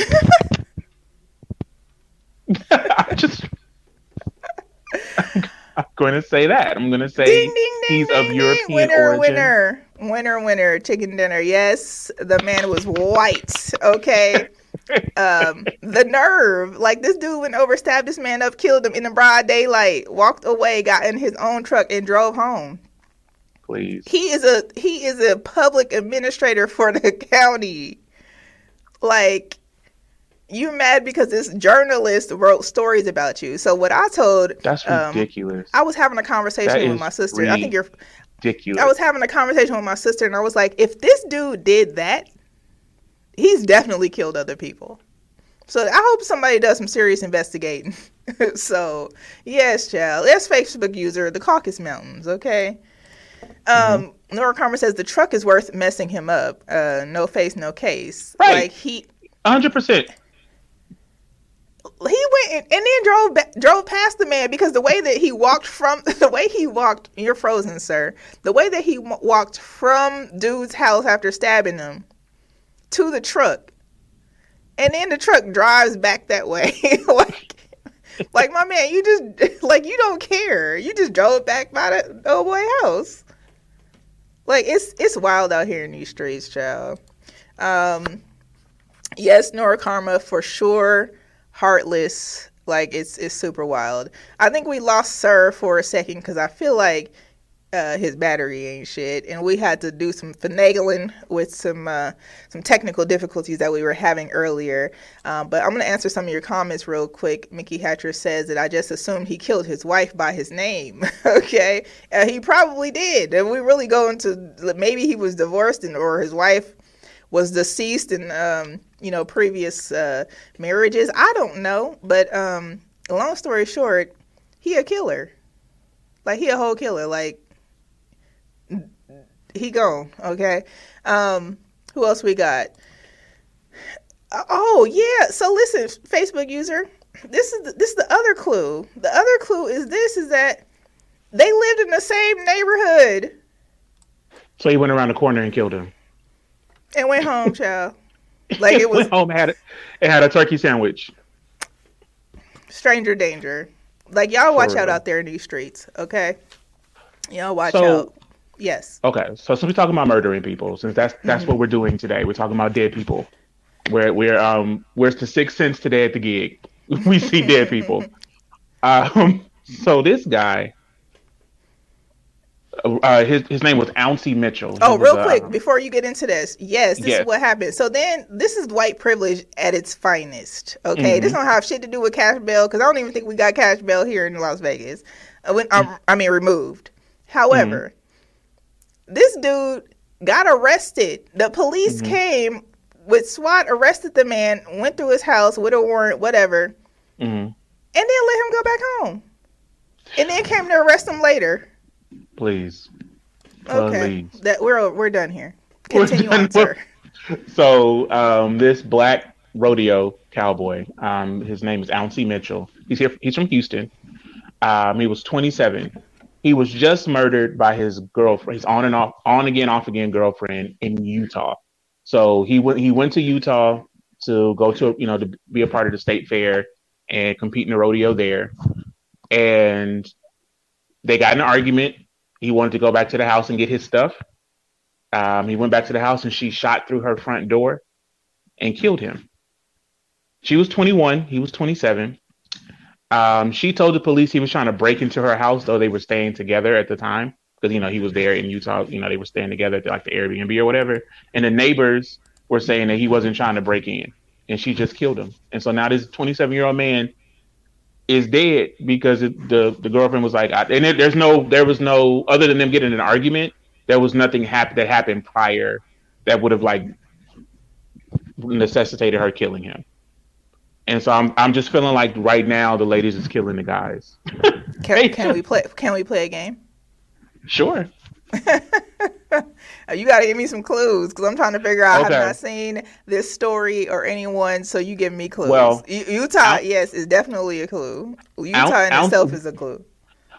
I just, I'm going to say that. I'm going to say Ding ding ding he's of. European winner, origin. winner, winner, winner. Chicken dinner. Yes, the man was white. Okay. *laughs* um, the nerve. Like this dude went over, stabbed this man up, killed him in the broad daylight, walked away, got in his own truck, and drove home. Please. He is a he is a public administrator for the county. Like you mad because this journalist wrote stories about you. So what I told That's um, ridiculous. I was having a conversation That with my sister. I think you're ridiculous. I was having a conversation with my sister, and I was like, if this dude did that, he's definitely killed other people. So I hope somebody does some serious investigating. *laughs* so yes, child. Yes, Facebook user, the Caucus Mountains. Okay. Um, mm-hmm. Nora Karma says the truck is worth messing him up. Uh, no face, no case. Right. Like he. Hundred percent. He went and then drove back, drove past the man because the way that he walked from *laughs* the way he walked. You're frozen, sir. The way that he walked from dude's house after stabbing him to the truck, and then the truck drives back that way. *laughs* like, like my man, you just *laughs* like you don't care. You just drove back by the old boy house. Like it's it's wild out here in these streets, child. Um, yes, Nora Karma for sure. Heartless, like it's it's super wild. I think we lost Sir for a second because I feel like uh, his battery ain't shit, and we had to do some finagling with some uh, some technical difficulties that we were having earlier. Um, but I'm gonna answer some of your comments real quick. Mickey Hatcher says that I just assumed he killed his wife by his name. *laughs* okay, uh, he probably did, and we really go into maybe he was divorced and or his wife was deceased in um, you know previous uh, marriages. I don't know, but um, long story short, he a killer. Like he a whole killer. Like he gone. Okay. Um, who else we got? Oh yeah. So listen, Facebook user. This is the, this is the other clue. The other clue is this: is that they lived in the same neighborhood. So he went around the corner and killed him. And went home, *laughs* child. Like it was went home. Had it, it had a turkey sandwich. Stranger danger. Like y'all watch out out there in these streets, okay? Y'all watch so, out. Yes. Okay, so since we're talking about murdering people, since that's that's mm-hmm. what we're doing today, we're talking about dead people. We're we're um where's the sixth sense today at the gig? *laughs* we see dead people. Um, so this guy, uh, his his name was Ouncy Mitchell. Oh, he real quick uh, before you get into this, yes, this yes. is what happened. So then, this is white privilege at its finest. Okay, mm-hmm. this don't have shit to do with cash bail because I don't even think we got cash bail here in Las Vegas. Uh, when, um, I mean, removed. However, mm-hmm this dude got arrested. The police mm-hmm. came with SWAT, arrested the man, went through his house with a warrant, whatever, mm-hmm. and then let him go back home. And then came to arrest him later. Please. Okay. Please. That we're we're done here. *laughs* Continue done. on, sir. So um, this black rodeo cowboy, um, his name is Ouncy Mitchell. He's here. He's from Houston. Um, he was 27 he was just murdered by his girlfriend, his on and off, on again, off again girlfriend in Utah. So he went he went to Utah to go to you know to be a part of the state fair and compete in the rodeo there. And they got an argument. He wanted to go back to the house and get his stuff. Um, he went back to the house and she shot through her front door and killed him. She was 21, he was 27. Um, she told the police he was trying to break into her house, though they were staying together at the time because you know he was there in Utah. You know they were staying together at like the Airbnb or whatever. And the neighbors were saying that he wasn't trying to break in, and she just killed him. And so now this 27 year old man is dead because it, the the girlfriend was like, I, and it, there's no there was no other than them getting an argument. There was nothing hap- that happened prior that would have like necessitated her killing him. And so I'm I'm just feeling like right now the ladies is killing the guys. can, *laughs* can we play can we play a game? Sure. *laughs* Oh, you got to give me some clues because I'm trying to figure out. Okay. I have not seen this story or anyone, so you give me clues. Well, Utah, yes, is definitely a clue. Utah in itself is a clue.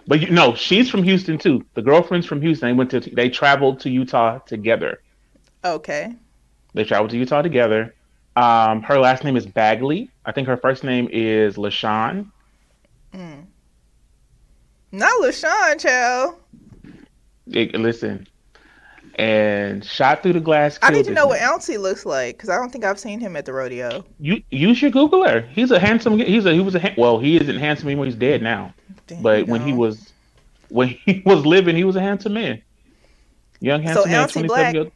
But you know, she's from Houston too. The girlfriend's from Houston. They went to they traveled to Utah together. Okay. They traveled to Utah together. Um, her last name is Bagley. I think her first name is LaShawn. Mm. Not LaShawn, child. It, listen, and shot through the glass. I need to know what Ouncy looks like because I don't think I've seen him at the rodeo. You you should Google her. He's a handsome. He's a he was a well. He isn't handsome anymore. He's dead now. Damn, but when he was when he *laughs* was living, he was a handsome man. Young handsome so man. Twenty seven years.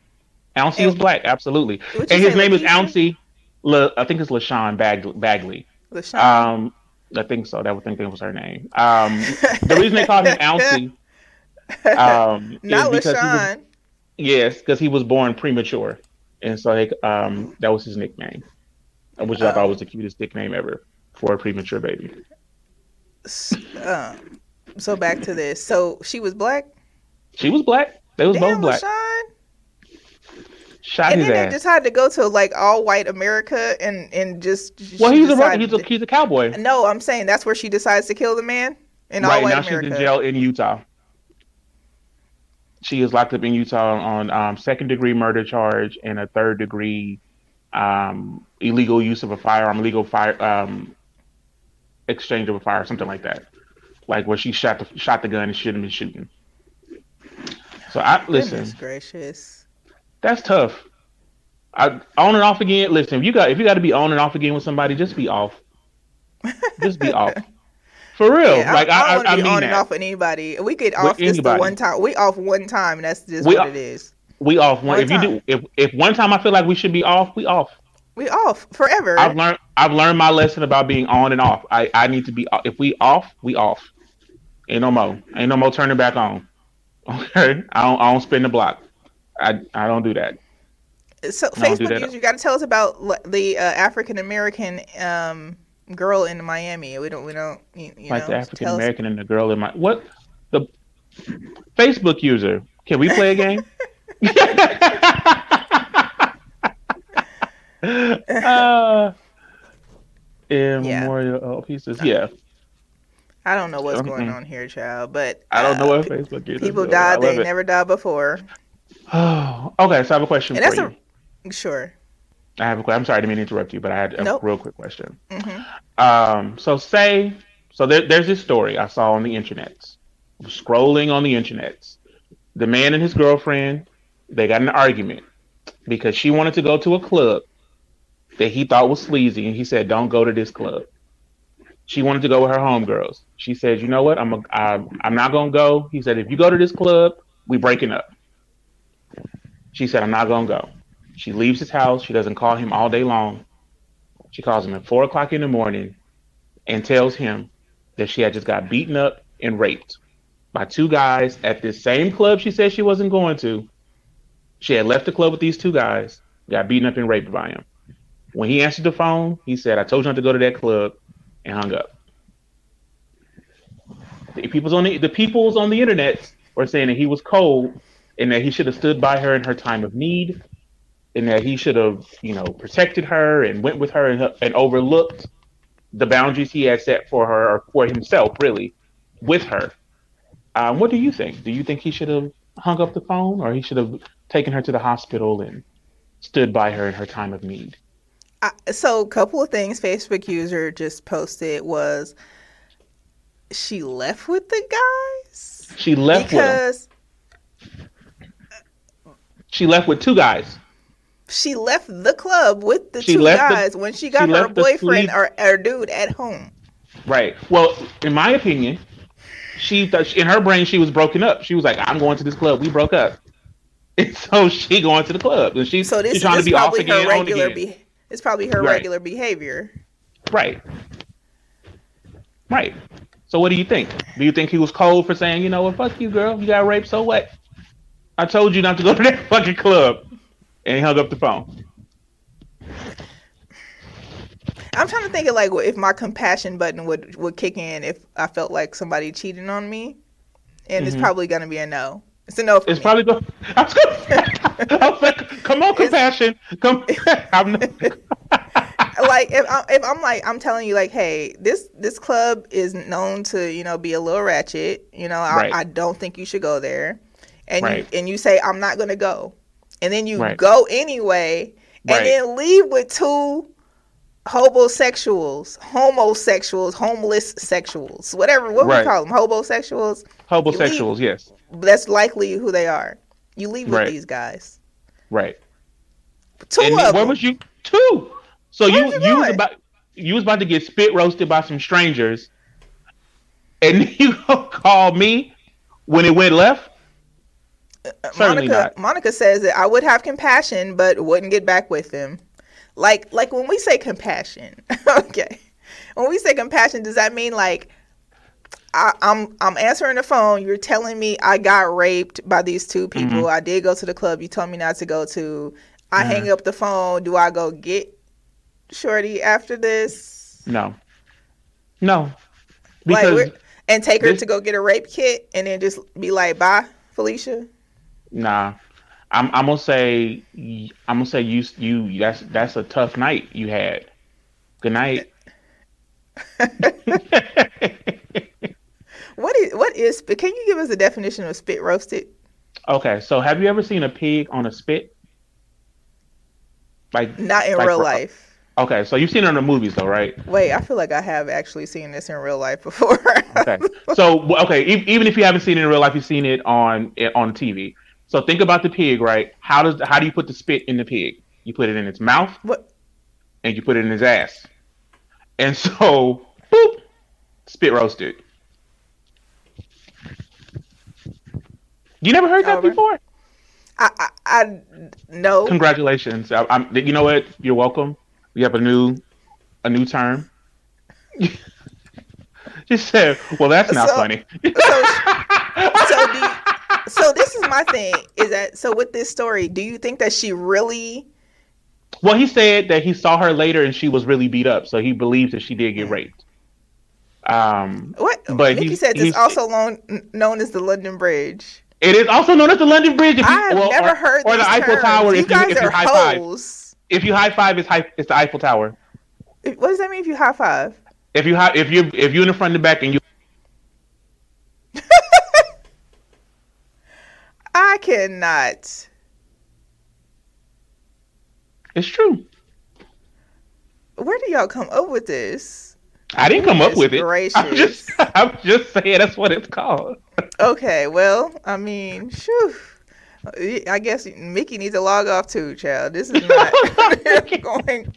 Ouncy is black, absolutely. And his name is Ouncy. Le, I think it's LaShawn Bag, Bagley. LaShawn. Um, I think so. That would think that was her name. Um, the reason they called him *laughs* Ouncy, Um, *laughs* Not is because he was- yes, because he was born premature, and so they, um, that was his nickname, which I Oh. thought was the cutest nickname ever for a premature baby. Um, so back to this. So she was black. She was black. They was Damn, both black. LaShawn. Shot And his then they ass. decided to go to like all white America and and just. well, he's a, he's a he's a cowboy. No, I'm saying that's where she decides to kill the man in all right white now, America. she's in jail in Utah. She is locked up in Utah on um, second degree murder charge and a third degree um, illegal use of a firearm, illegal fire um, exchange of a fire, something like that. Like where she shot the shot the gun and shouldn't be shooting. So I listen. Goodness gracious. That's tough. I on and off again. Listen, if you got if you got to be on and off again with somebody, just be off. Just be off. *laughs* For real. Yeah, like I, I, don't I, I want to be mean on that. and off with anybody. We get off just the one time. We off one time, and that's just We what are- it is. We off one. One if you do, if if one time I feel like we should be off, we off. We off forever. I've learned I've learned my lesson about being on and off. I I need to be if we off, we off. Ain't no more. Ain't no more turning back on. *laughs* Okay, I don't I don't spin the block. I I don't do that. so Facebook that. user, you got to tell us about the uh, African American um, girl in Miami. We don't. We don't. You, you like know, the African American and the girl in my what the Facebook user. Can we play a game? *laughs* *laughs* uh, *laughs* immemorial oh, pieces. Yeah, I don't know what's going Mhm. on here, child. But I don't know uh, what Facebook user. people. Died. They never died before. Oh, okay. So I have a question And for that's you. Sure. I have a question. I'm sorry, I didn't mean to interrupt you, but I had a Nope. real quick question. hmm Um, so say, so there, there's this story I saw on the internet, scrolling on the internet. The man and his girlfriend, they got an argument because she wanted to go to a club that he thought was sleazy, and he said, "Don't go to this club." She wanted to go with her homegirls. She said, "You know what? I'm a, I'm, I'm not gonna go." He said, "If you go to this club, we breaking up." She said, "I'm not gonna go." She leaves his house. She doesn't call him all day long. She calls him at four o'clock in the morning and tells him that she had just got beaten up and raped by two guys at this same club she said she wasn't going to. She had left the club with these two guys, got beaten up and raped by him. When he answered the phone, he said, I told you not to go to that club and hung up. The people's on the, the people's on the internet were saying that he was cold and that he should have stood by her in her time of need and that he should have, you know, protected her and went with her and, and overlooked the boundaries he had set for her or for himself, really, with her. Um, what do you think? Do you think he should have hung up the phone, or he should have taken her to the hospital and stood by her in her time of need? I, so, a couple of things Facebook user just posted was she left with the guys She left because She left with two guys. she left the club with the She two left the- guys when she got she her boyfriend or, or dude at home. Right. Well, in my opinion, she thought in her brain she was broken up. She was like, "I'm going to this club. We broke up." *laughs* And so she going to the club, and she's So this, she's trying this to be off probably again, on regular again. be- it's probably her Right. regular behavior. Right. Right. So what do you think? Do you think he was cold for saying, you know what, fuck you, girl, you got raped, so what? I told you not to go to that *laughs* fucking club, and he hung up the phone. I'm trying to think of like if my compassion button would would kick in if I felt like somebody cheating on me, and it's Mhm. probably gonna be a no. It's a no for It's me. probably. *laughs* I was gonna, I was *laughs* like, come on, compassion, come. I'm not, like if I'm, if I'm like I'm telling you like hey this this club is known to you know be a little ratchet you know I, Right. I don't think you should go there and Right. you and you say I'm not gonna go and then you Right. go anyway and Right. then leave with two homosexuals homosexuals homeless sexuals whatever what we call them homosexuals homosexuals, yes, that's likely who they are you leave with these guys right. two and of where them was you? Two. So Where you you you was about you was about to get spit roasted by some strangers, and *laughs* you call me when it went left? Certainly Monica, not. Monica says that I would have compassion, but wouldn't get back with him. Like, like when we say compassion, *laughs* okay. When we say compassion, does that mean like I, I'm I'm answering the phone. You're telling me I got raped by these two mm-hmm. people. I did go to the club you told me not to go to. I hang mm-hmm. up the phone. Do I go get Shorty after this? No. No. Like, Because we're- and take her this- to go get a rape kit and then just be like, bye, Felicia. Nah. I'm I'm gonna say I'm gonna say you you that's that's a tough night you had. Good night. *laughs* What is what is? Can you give us a definition of spit roasted? okay, so have you ever seen a pig on a spit? Like Not in Like real life. okay, so you've seen it in the movies though, right? Wait, I feel like I have actually seen this in real life before. *laughs* Okay. So okay, even if you haven't seen it in real life, you've seen it on on TV. So think about the pig, right? How does how do you put the spit in the pig? You put it in its mouth what? and you put it in his ass. And so, boop, spit roasted. You never heard that Over. before? I, I I no. Congratulations. I, I'm, you know what? You're welcome. We have a new a new term. *laughs* Just said, well, that's not So- funny. So, *laughs* so, do so this is my thing. Is that so? With this story, do you think that she really? Well, he said that he saw her later and she was really beat up, so he believes that she did get raped. Um, What? But Nikki he's- says it's also known known as the London Bridge. it is also known as the London Bridge. If you, I have well, never or, heard or the Eiffel. Tower. You if you if are you high five, if you high five, it's high, it's the Eiffel Tower. What does that mean if you high five? If you high, if you if you in the front and the back and you *laughs* I cannot. it's true. Where do y'all come up with this? I didn't come up with it. I'm just *laughs* I'm just saying that's what it's called. Okay, well, I mean, shoo. I guess Mickey needs to log off too, child. This is not *laughs* *laughs* going.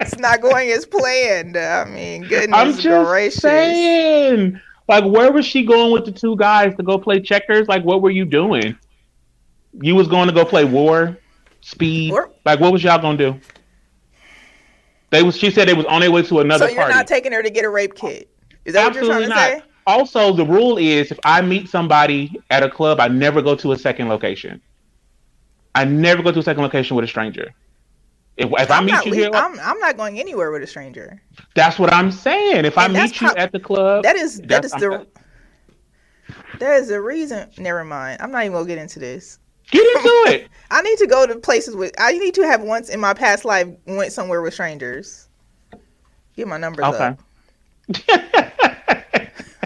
It's not going as planned. I mean, goodness I'm just gracious. saying. Like, where was she going with the two guys to go play checkers? Like, what were you doing? You was going to go play war, speed. Like, what was y'all gonna do? They was. She said they was on their way to another So you're party. not taking her to get a rape kit? Is that Absolutely what you're trying to say? Also, the rule is if I meet somebody at a club, I never go to a second location. I never go to a second location with a stranger. If, if I meet you le- here, I'm, I'm not going anywhere with a stranger. that's what I'm saying. If I And that's meet you how- at the club, that is that is the that is the reason. Never mind. I'm not even gonna get into this. Get into it. *laughs* I need to go to places with. I need to have once in my past life went somewhere with strangers. Get my numbers Okay. up.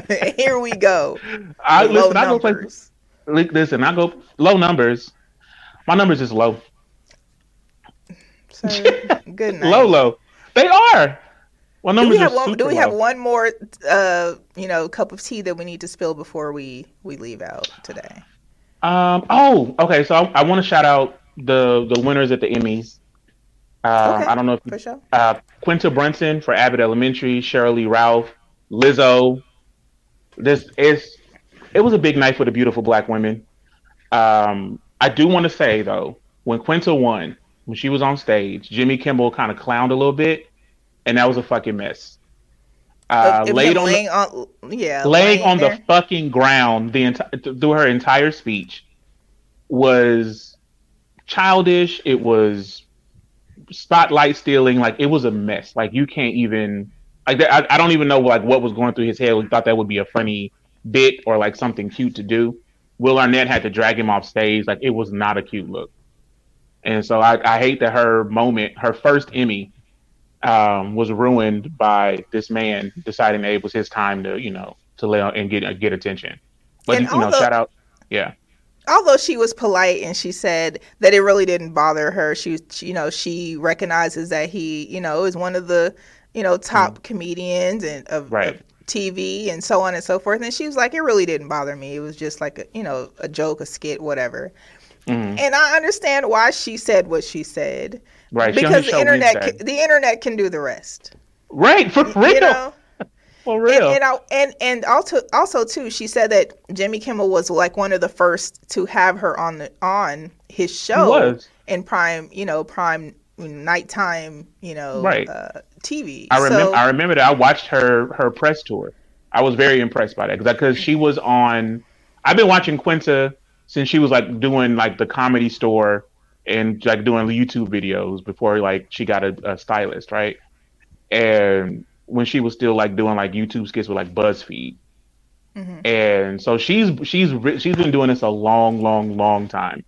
*laughs* Here we go. I Low listen. I go places. Listen, I go low numbers. My numbers is low. So, *laughs* good night. Low, low. They are. My Do we have one? Do we have one more? Uh, you know, cup of tea that we need to spill before we we leave out today. Um. Oh, okay. So I, I want to shout out the the winners at the Emmys. Um, Okay, I don't know if For sure. uh, Quinta Brunson for Abbott Elementary, Lee Ralph, Lizzo. This is it was a big night for the beautiful black women. Um, I do want to say though, when Quinta won, when she was on stage, Jimmy Kimmel kind of clowned a little bit, and that was a fucking mess. Uh, laid on the, on, yeah, laying on there. the fucking ground the entire through her entire speech was childish. It was spotlight stealing. Like it was a mess. Like you can't even like I, I don't even know like what was going through his head. We thought that would be a funny bit or like something cute to do. Will Arnett had to drag him off stage. Like it was not a cute look. And so I, I hate that her moment, her first Emmy, um, was ruined by this man deciding that it was his time to, you know, to lay on and get get attention. But And you know, shout out, yeah, although she was polite and she said that it really didn't bother her she, she you know she recognizes that he you know is one of the you know top comedians and of, Mm. Right. of tv and so on and so forth and she was like it really didn't bother me it was just like a you know a joke a skit whatever Mhm. and i understand why she said what she said right. Because the internet can, the internet can do the rest right for real, you know for real. and and, I, and and also also too, she said that Jimmy Kimmel was like one of the first to have her on the on his show was. in prime, you know, prime nighttime, you know, Right. uh, TV. I remember. So, I remember that. I watched her her press tour. I was very impressed by that because she was on. I've been watching Quinta since she was like doing like the comedy store and like doing YouTube videos before like she got a, a stylist, right? And when she was still like doing like YouTube skits with like BuzzFeed. Mm-hmm. And so she's she's she's been doing this a long, long, long time.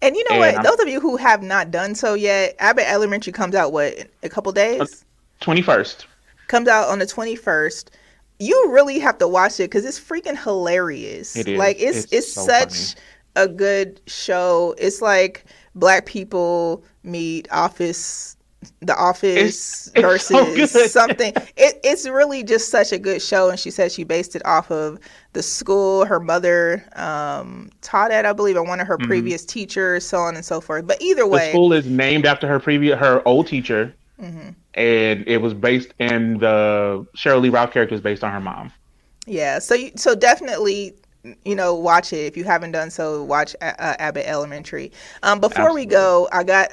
And you know and what? I'm, Those of you who have not done so yet, Abbott Elementary comes out what a couple days. Twenty first comes out on the twenty first. You really have to watch it because it's freaking hilarious. It is. Like it's it's, it's so such funny. a good show. It's like black people meet office the Office it's, versus so *laughs* something. It, it's really just such a good show, and she said she based it off of the school her mother um, taught at, I believe, or one of her mm-hmm. previous teachers, so on and so forth. But either way, the school is named after her previous her old teacher, mm-hmm. and it was based in the Sheryl Lee Ralph character is based on her mom. Yeah, so you, so definitely you know, watch it if you haven't done so. Watch uh, Abbott Elementary. Um, before Absolutely. we go, I got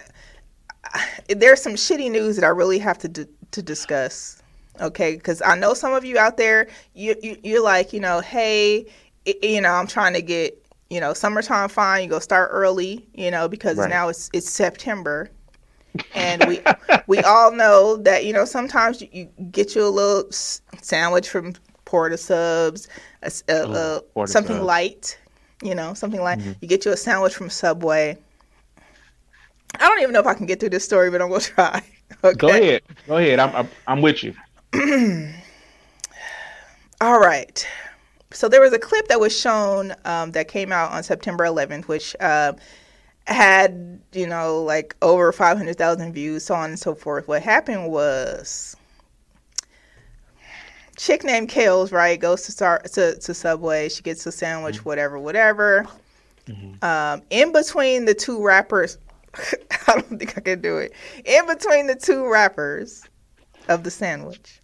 there's some shitty news that I really have to d- to discuss. Okay, because I know some of you out there, you, you you're like, you know, hey, it, you know, I'm trying to get, you know, summertime fine. You go start early, you know, because right. now it's it's September, *laughs* and we we all know that you know sometimes you, you get you a little sandwich from Port of Subs, a, a, a, something light, you know, something like mm-hmm. you get you a sandwich from Subway I don't even know if I can get through this story, but I'm gonna try. *laughs* Okay. Go ahead. Go ahead. I'm I'm, I'm with you. *clears throat* All right. So there was a clip that was shown um, that came out on September 11th, which uh, had you know like over 500,000 views, so on and so forth. What happened was chick named Kales, right, goes to start to, to Subway. She gets a sandwich, mm-hmm. whatever, whatever. Mm-hmm. Um, in between the two rappers, *laughs* I don't think I can do it. In between the two wrappers of the sandwich,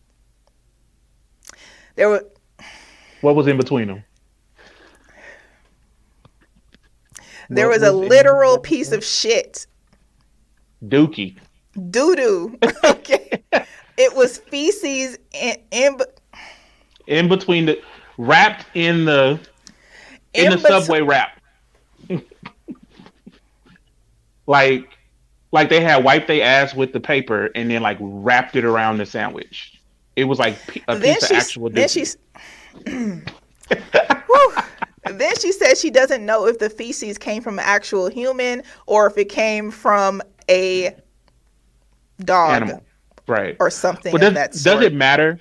there were. What was in between them? There was, was, a literal piece of shit. Dookie. Doo doo. *laughs* okay. it was feces in, in in between the wrapped in the in, in the subway wrap *laughs* like like they had wiped their ass with the paper and then like wrapped it around the sandwich. It was like a then piece of actual. Then she's. *clears throat* then she said she doesn't know if the feces came from an actual human or if it came from a dog, Animal. right, or something. But does, does it matter?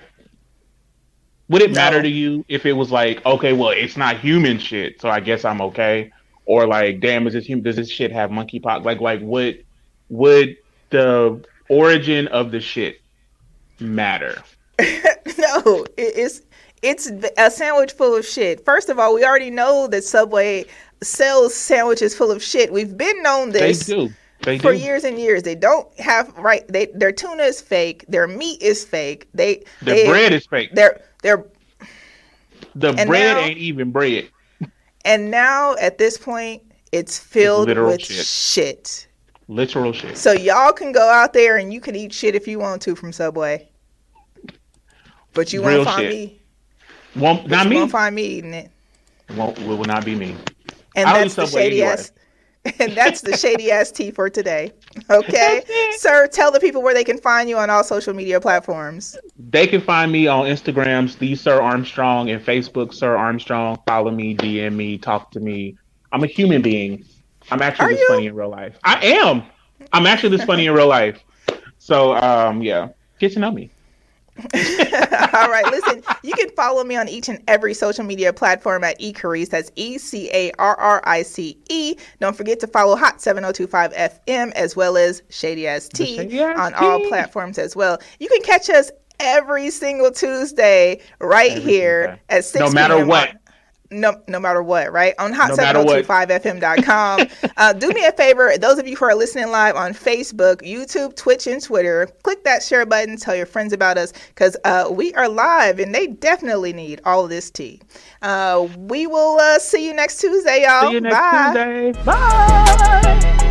Would it no. matter to you if it was like, okay, well, it's not human shit, so I guess I'm okay, or like, damn, is this human? does this shit have monkeypox? Like, like what would the origin of the shit matter? *laughs* no, it's it's a sandwich full of shit. First of all, we already know that Subway sells sandwiches full of shit. We've been known this. They do. They for do. years and years. They don't have right. They their tuna is fake. Their meat is fake. They their they, bread is fake. Their their the bread now, ain't even bread. And now at this point, it's filled Literal with shit. shit. Literal shit. So y'all can go out there and you can eat shit if you want to from Subway. But you Real won't find shit. me. Won't not you me. Won't find me eating it. Won't will not be me. And I'll that's the shady anyway. ass. *laughs* and that's the shady ass tea for today. Okay, sir. Tell the people where they can find you on all social media platforms. They can find me on Instagram, the Sir Armstrong, and Facebook, Sir Armstrong. Follow me, DM me, talk to me. I'm a human being. I'm actually Are this you? funny in real life. I am. I'm actually this funny in real life. So um, yeah, get to know me. *laughs* All right, listen, you can follow me on each and every social media platform at eCarrice. That's E C A R R I C E. Don't forget to follow Hot 7025 FM as well as Shady Ass Tea on all platforms as well. You can catch us every single Tuesday right every here at 6 No matter what no, no matter what, right? On hot7025fm.com. *laughs* uh, do me a favor, those of you who are listening live on Facebook, YouTube, Twitch, and Twitter, click that share button, tell your friends about us, because uh, we are live and they definitely need all of this tea. Uh, we will uh, see you next Tuesday, y'all. See you next Bye. Tuesday. Bye.